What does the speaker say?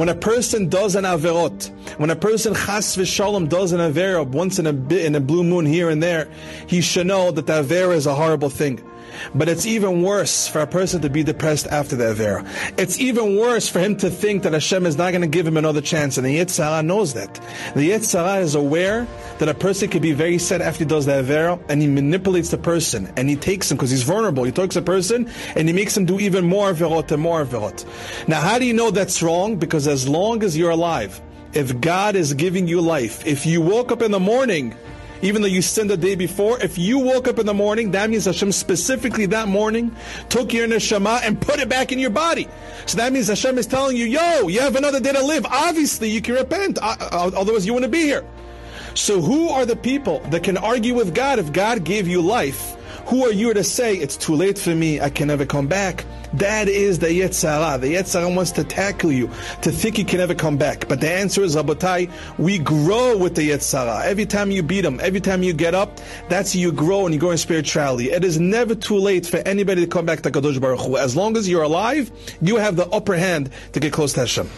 When a person does an averot, when a person chas v'shalom does an avera once in a bit in a blue moon here and there, he should know that the avera is a horrible thing. But it's even worse for a person to be depressed after the Avera. It's even worse for him to think that Hashem is not going to give him another chance. And the Yetzer knows that. The Yetzer is aware that a person can be very sad after he does the Avera and he manipulates the person and he takes him because he's vulnerable. He takes a person and he makes him do even more Averot and more Averot. Now, how do you know that's wrong? Because as long as you're alive, if God is giving you life, if you woke up in the morning even though you sinned the day before, if you woke up in the morning, that means Hashem specifically that morning took your neshama and put it back in your body. So that means Hashem is telling you, yo, you have another day to live. Obviously, you can repent. Uh, uh, otherwise, you wouldn't be here. So who are the people that can argue with God if God gave you life? Who are you to say, it's too late for me, I can never come back? That is the Yetzer Hara. The Yetzer Hara wants to tackle you, to think you can never come back. But the answer is, Rabotai, we grow with the Yetzer Hara. Every time you beat them, every time you get up, that's you grow and you grow in spirituality. It is never too late for anybody to come back to Kadosh Baruch Hu. As long as you're alive, you have the upper hand to get close to Hashem.